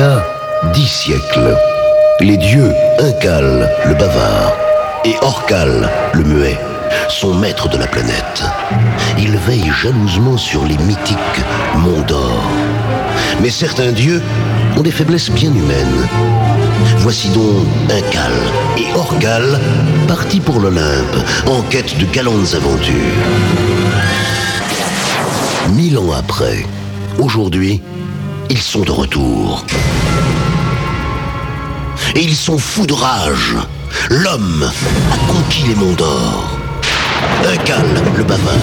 a dix siècles, les dieux Incal, le bavard, et Orcal, le muet, sont maîtres de la planète. Ils veillent jalousement sur les mythiques monts d'or. Mais certains dieux ont des faiblesses bien humaines. Voici donc Incal et Orcal partis pour l'Olympe en quête de galantes aventures. Mille ans après, aujourd'hui, ils sont de retour. Et ils sont fous de rage. L'homme a conquis les monts d'or. Incal, le bavard,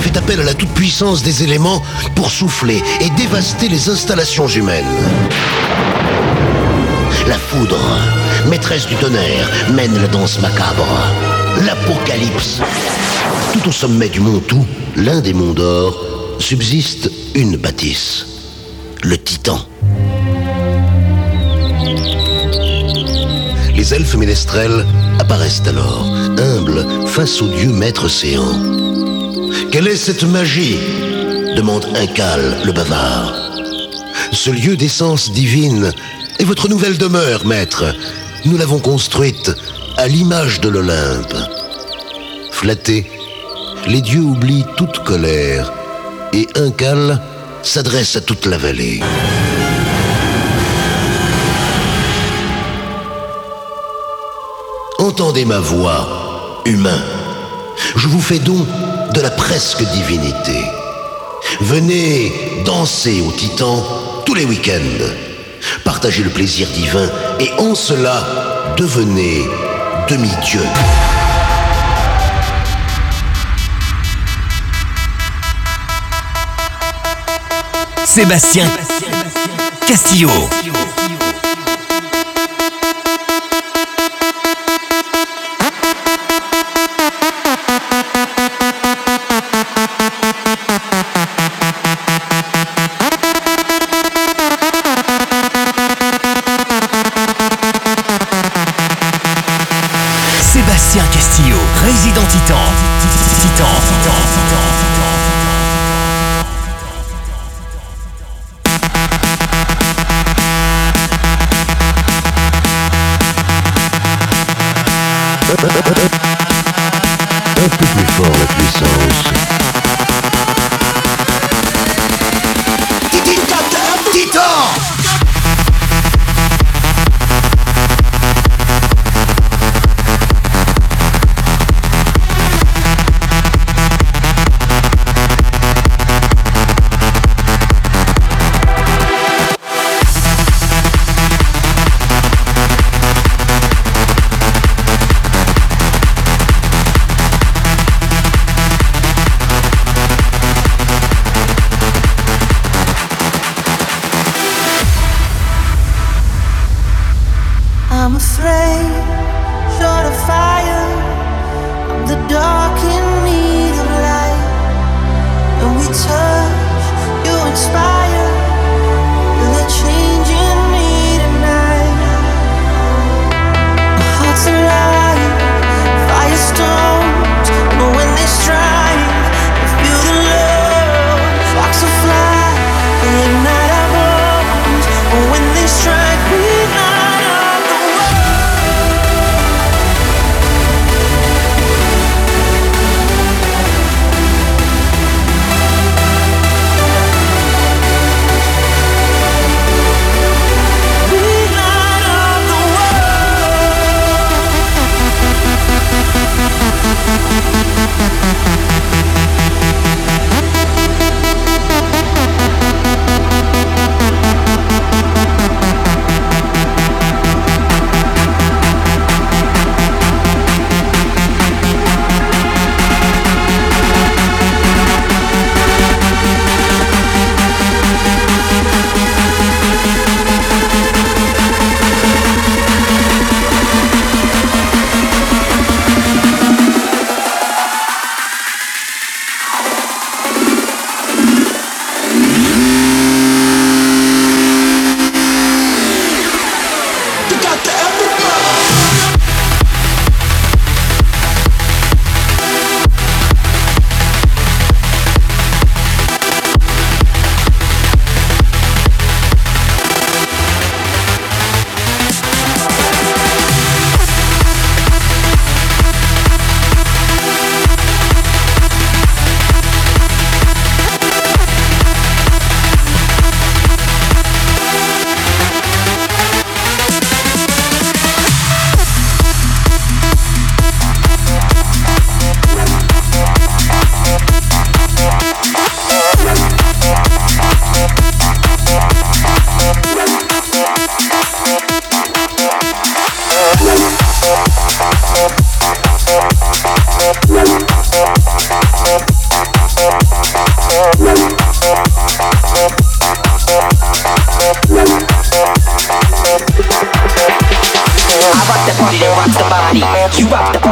fait appel à la toute-puissance des éléments pour souffler et dévaster les installations humaines. La foudre, maîtresse du tonnerre, mène la danse macabre. L'apocalypse. Tout au sommet du mont Tout, l'un des monts d'or, subsiste une bâtisse. Le Titan. Les elfes ménestrels apparaissent alors, humbles, face au dieu maître séant. Quelle est cette magie demande Incal, le bavard. Ce lieu d'essence divine est votre nouvelle demeure, maître. Nous l'avons construite à l'image de l'Olympe. Flattés, les dieux oublient toute colère et Incal s'adresse à toute la vallée. Entendez ma voix, humain. Je vous fais don de la presque divinité. Venez danser au Titan tous les week-ends. Partagez le plaisir divin et en cela, devenez demi-dieu. Sébastien Castillo.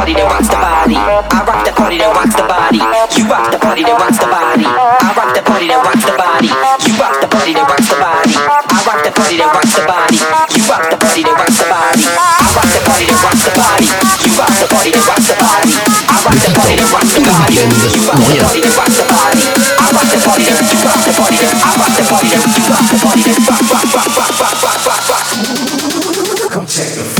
Party that rocks the body. I rock the party that rocks the body. You rock the party that rocks the body. I rock the party that rocks the body. You rock the party that rocks the body. I rock the party that rocks the body. You rock the party that rocks the body. I rock the party that rocks the body. You rock the party that rocks the body. I rock the party that rocks the body. You rock the party that rocks the body. I rock the party that you rock the party that I rock the party that you rock the party that rock rock rock rock rock rock rock rock. Come check the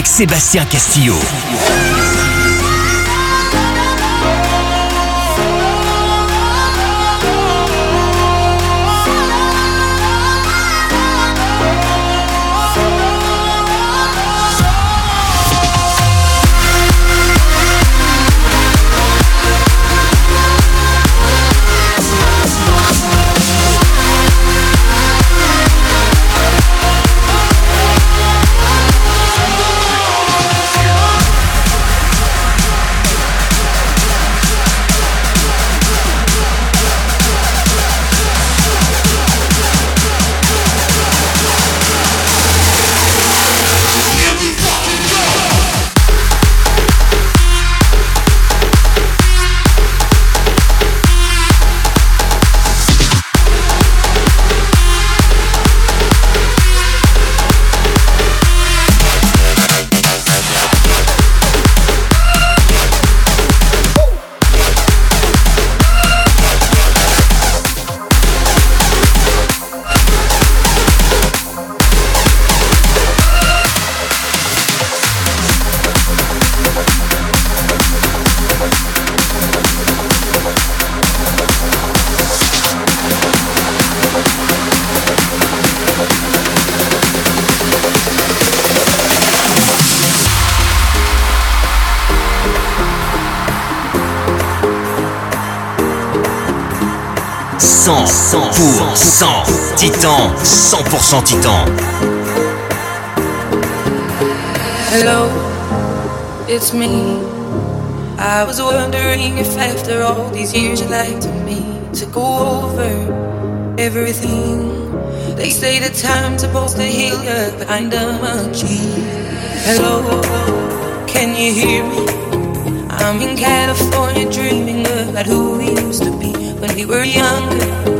avec Sébastien Castillo. Titan, 100% Titan. Hello, it's me. I was wondering if after all these years you'd like to me to go over everything. They say the time's supposed to heal you behind a machine. Hello, can you hear me? I'm in California dreaming about who we used to be when we were younger.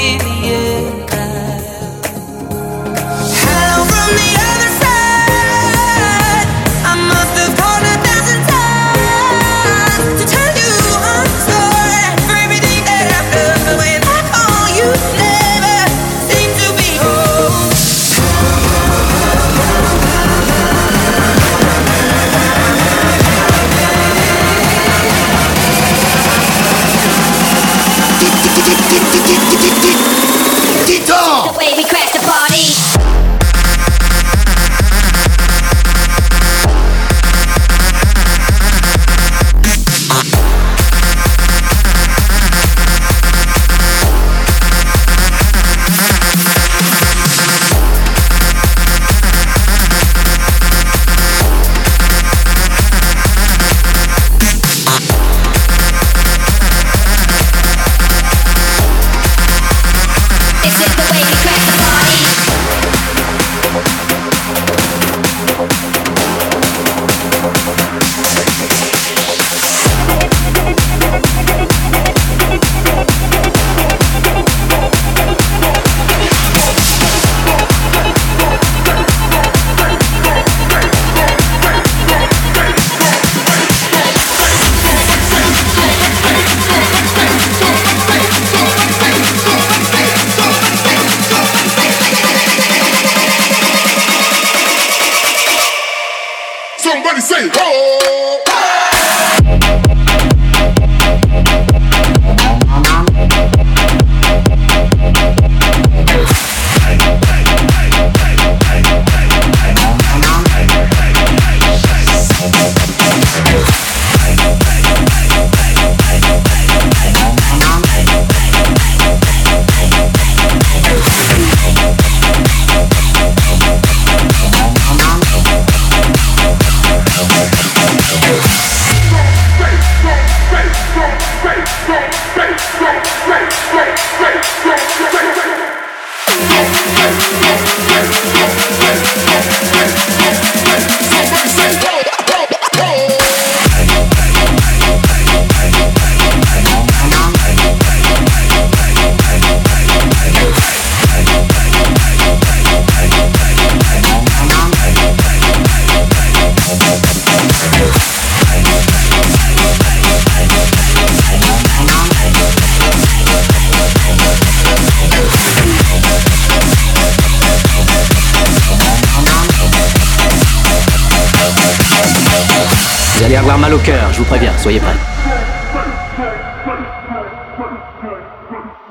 vous préviens, soyez prêts.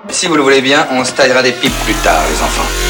Si vous le voulez bien, on se taillera des pipes plus tard, les enfants.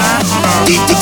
Deep, deep,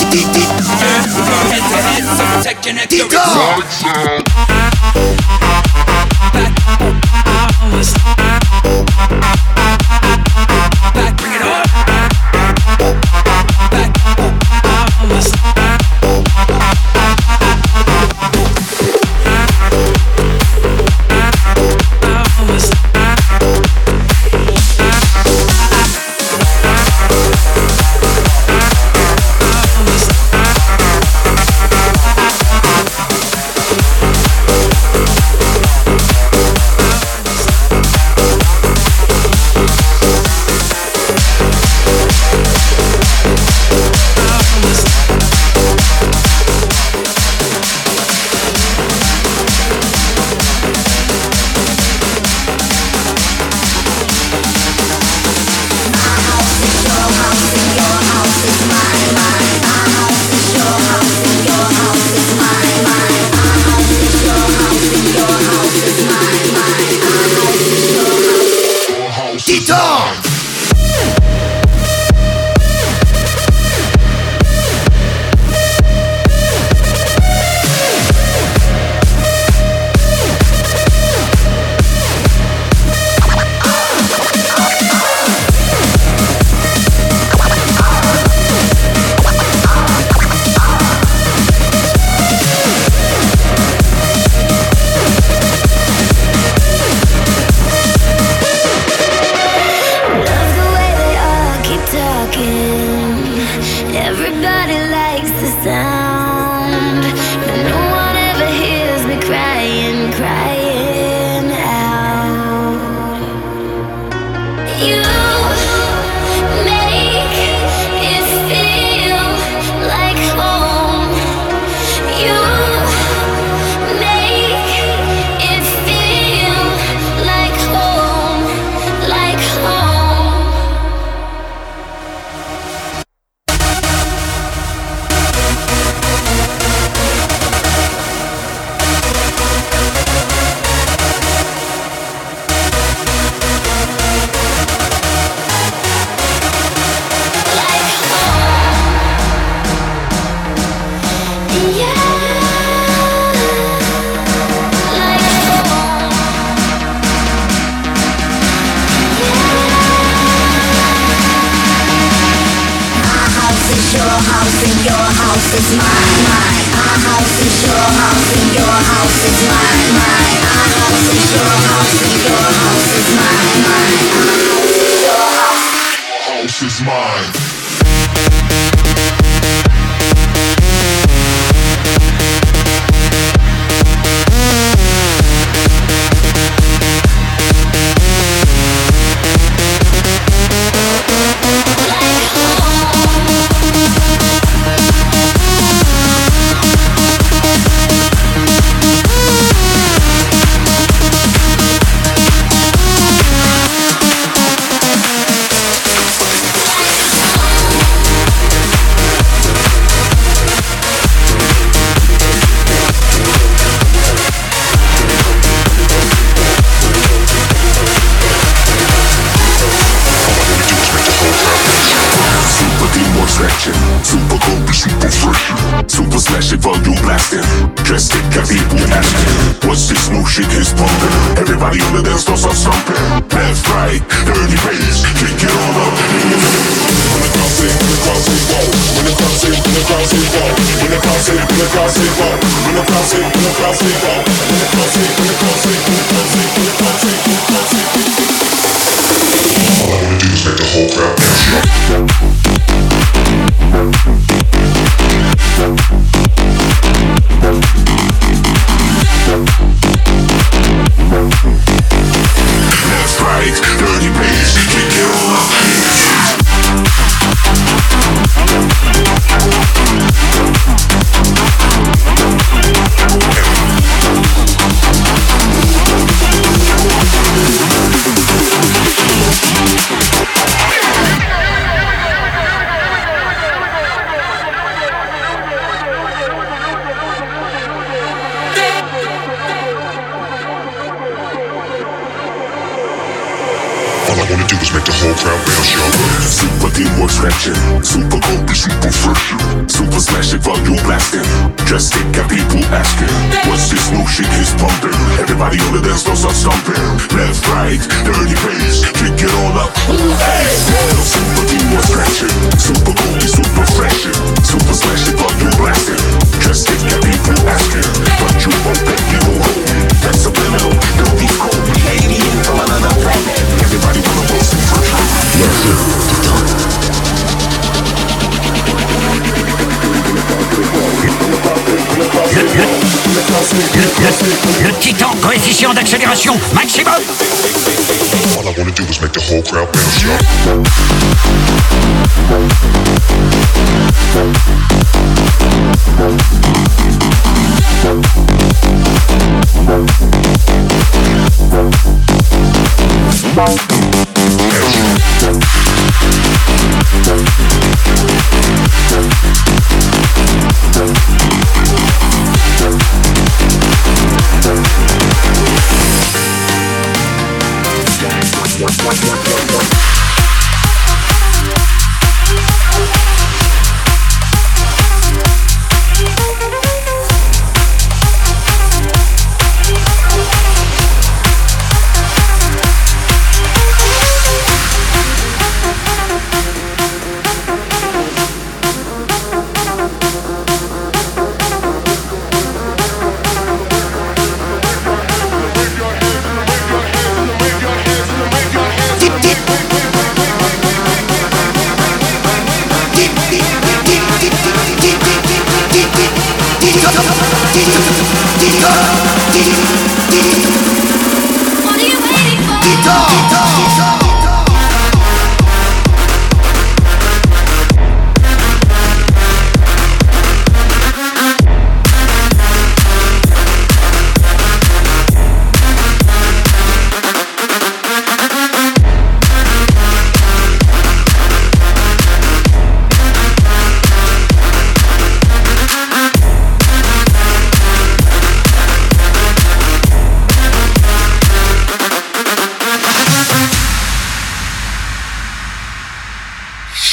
pumping. Everybody on the dance floor starts stomping. Left, right, dirty bass, kick it all up. When the crowd say, when the crowd say, whoa. When the crowd say, when the crowd say, whoa. When the crowd say, when the crowd say, whoa. When the crowd say, when the crowd say, whoa. When the crowd say, d'accélération maximum. All I wanna do is make the whole crowd bounce, y'all. Yeah.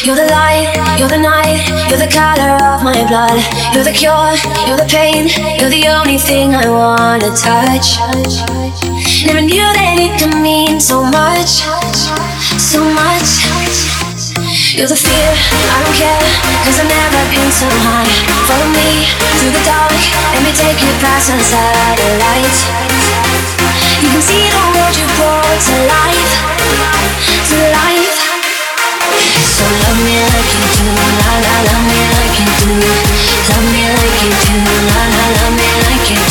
You're the light, you're the night, you're the color of my blood. You're the cure, you're the pain, you're the only thing I wanna touch. Never knew that it could mean so much, so much. You're the fear, I don't care, cause I've never been so high. Follow me through the dark, let me take you past the satellite. You can see the world you brought to life, to life. So love me like you do, la la, love me like you. Love me like you do, la la, love me like you.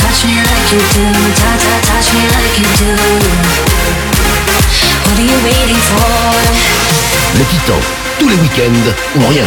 Touch me like you do, touch me like you do. What are you waiting for? Le Titan, tous les week-ends ou rien.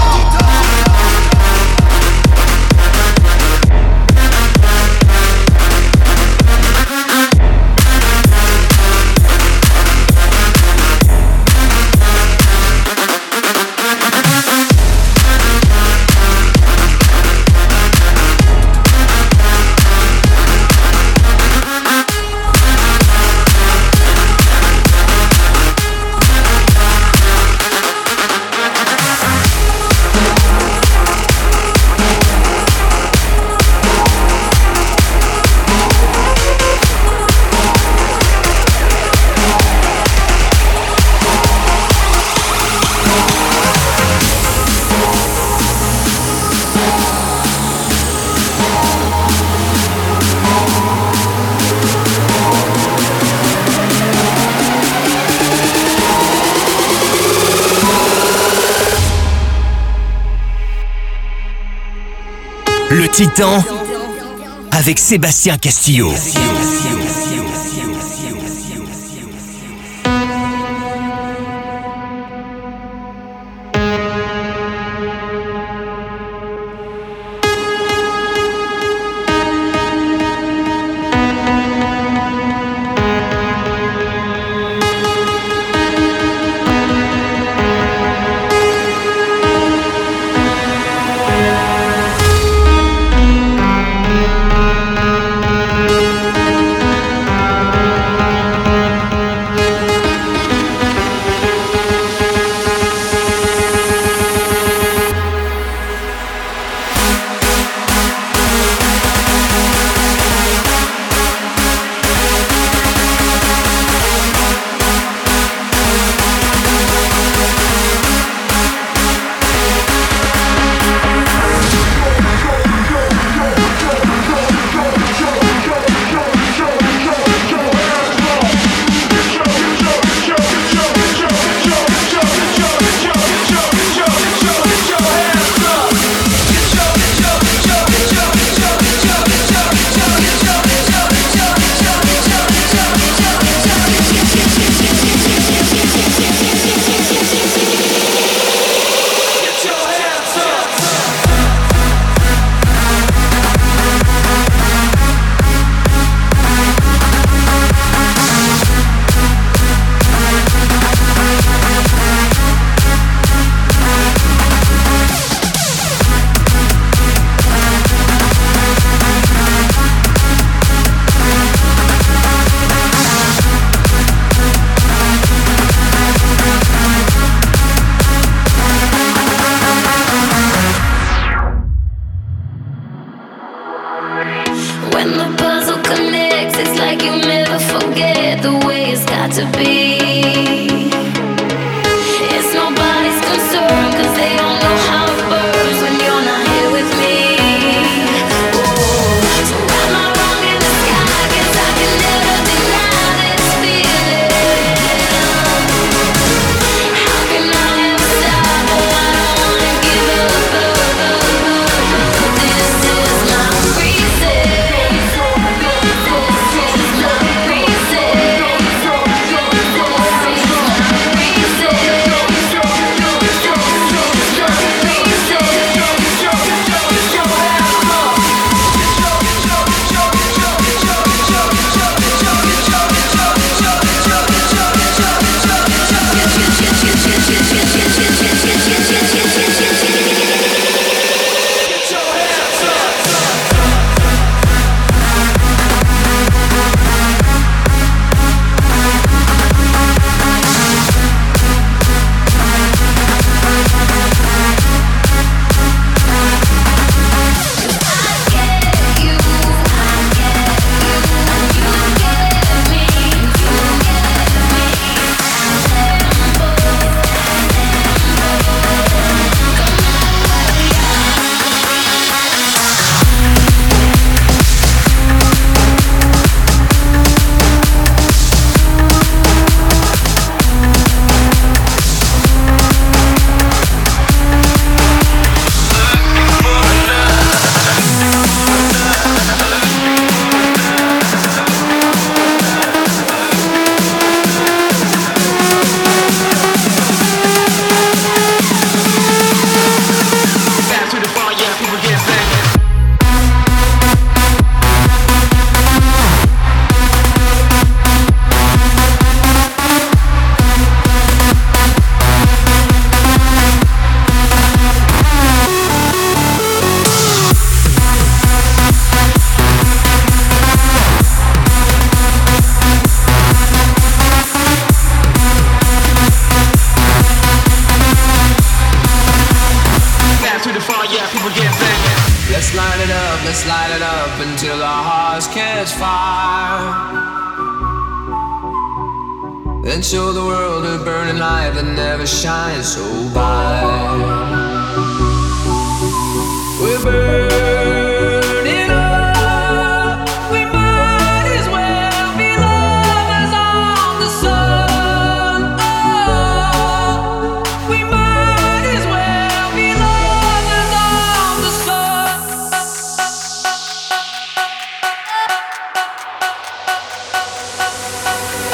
Avec Sébastien Castillo.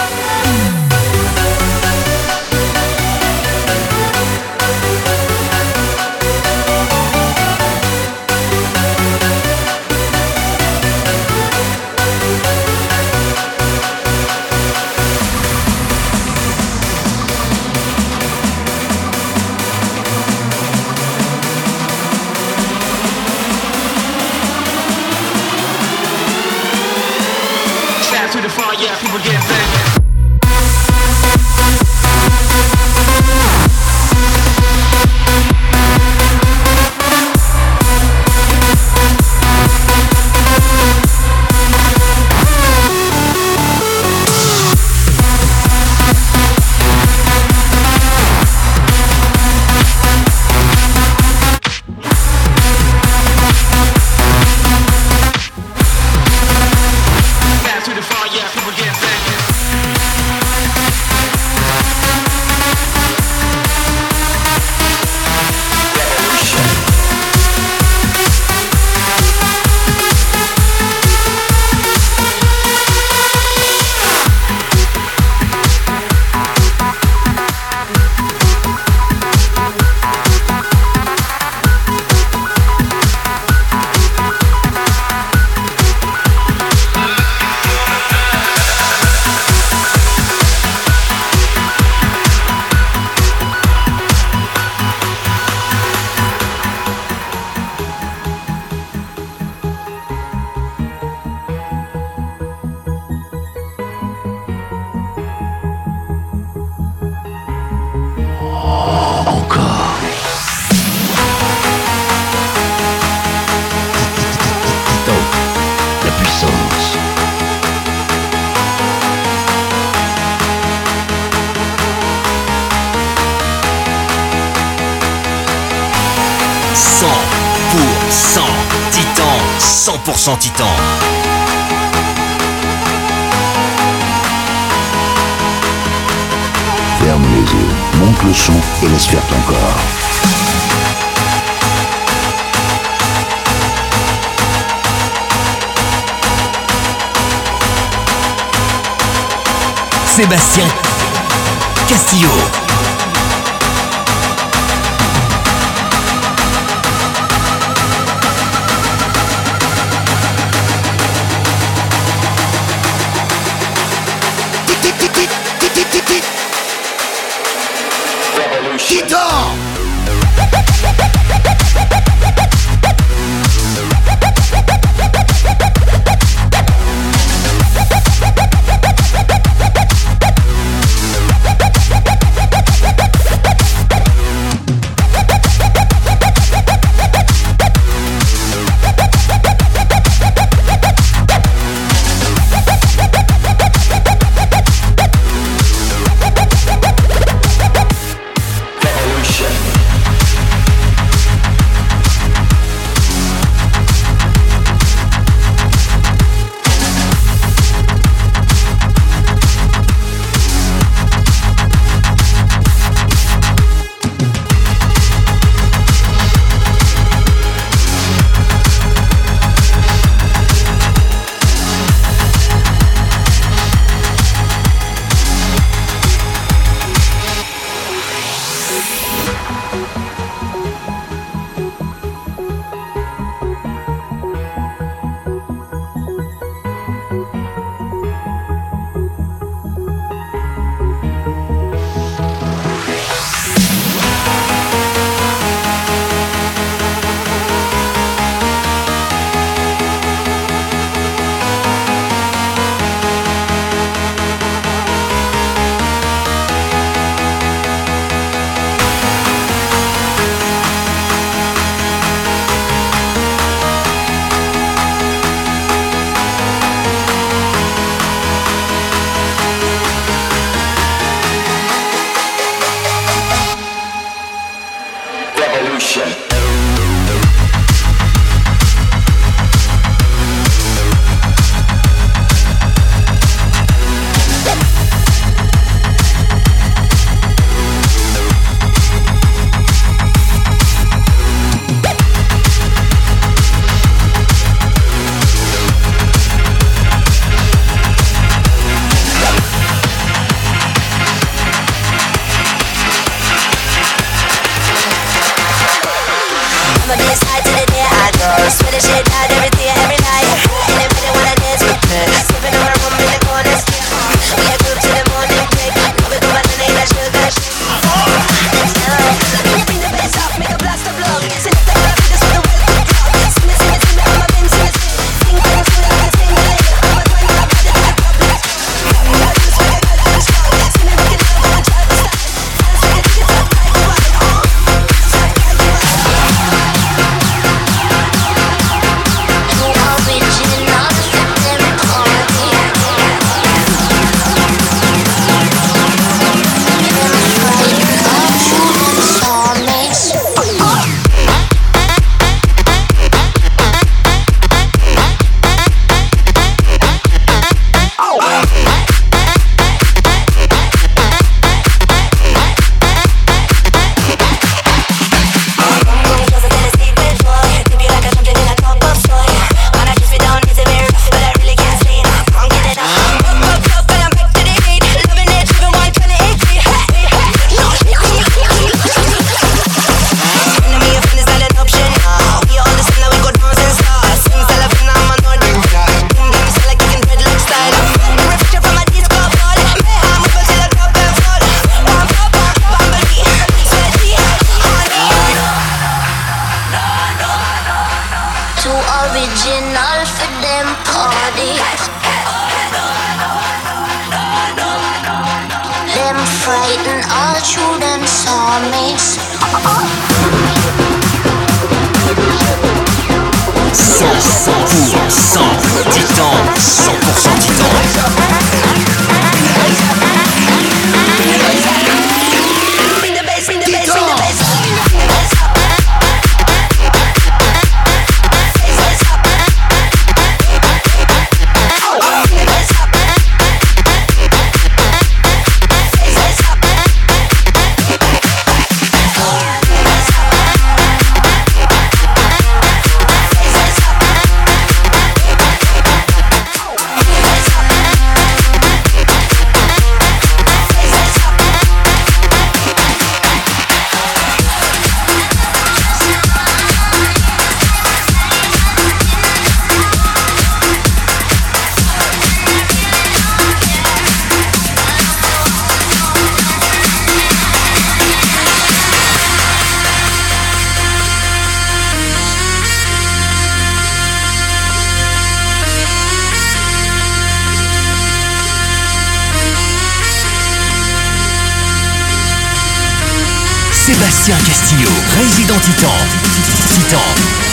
Bye. 100 titans, 100% Titan. Ferme les yeux, monte le son et laisse faire ton corps. Sébastien Castillo. Résident Titan. Titan.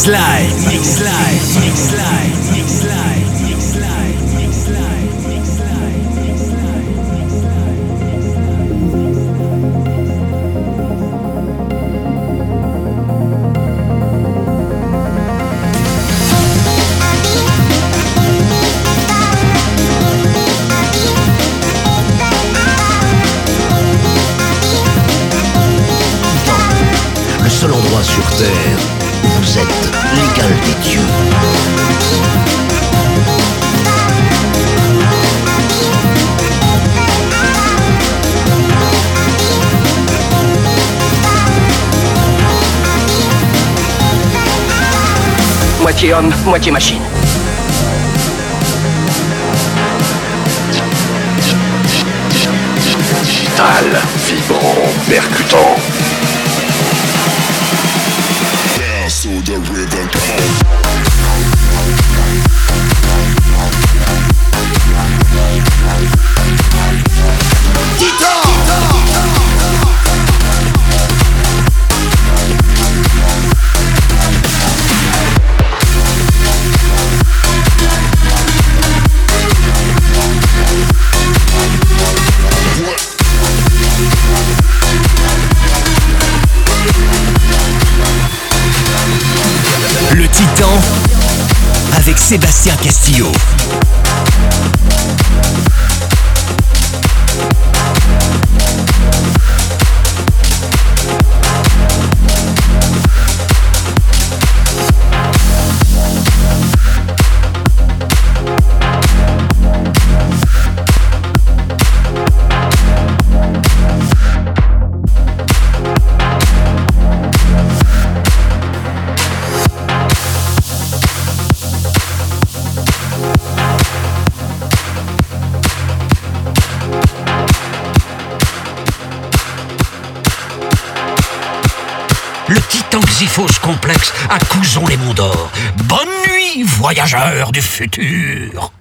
Mix Live. Mix sur Terre vous êtes l'égal des dieux. Moitié homme, moitié machine. Digital, vibrant, percutant. Sébastien Castillo. À les Monts d'Or. Bonne nuit, voyageurs du futur.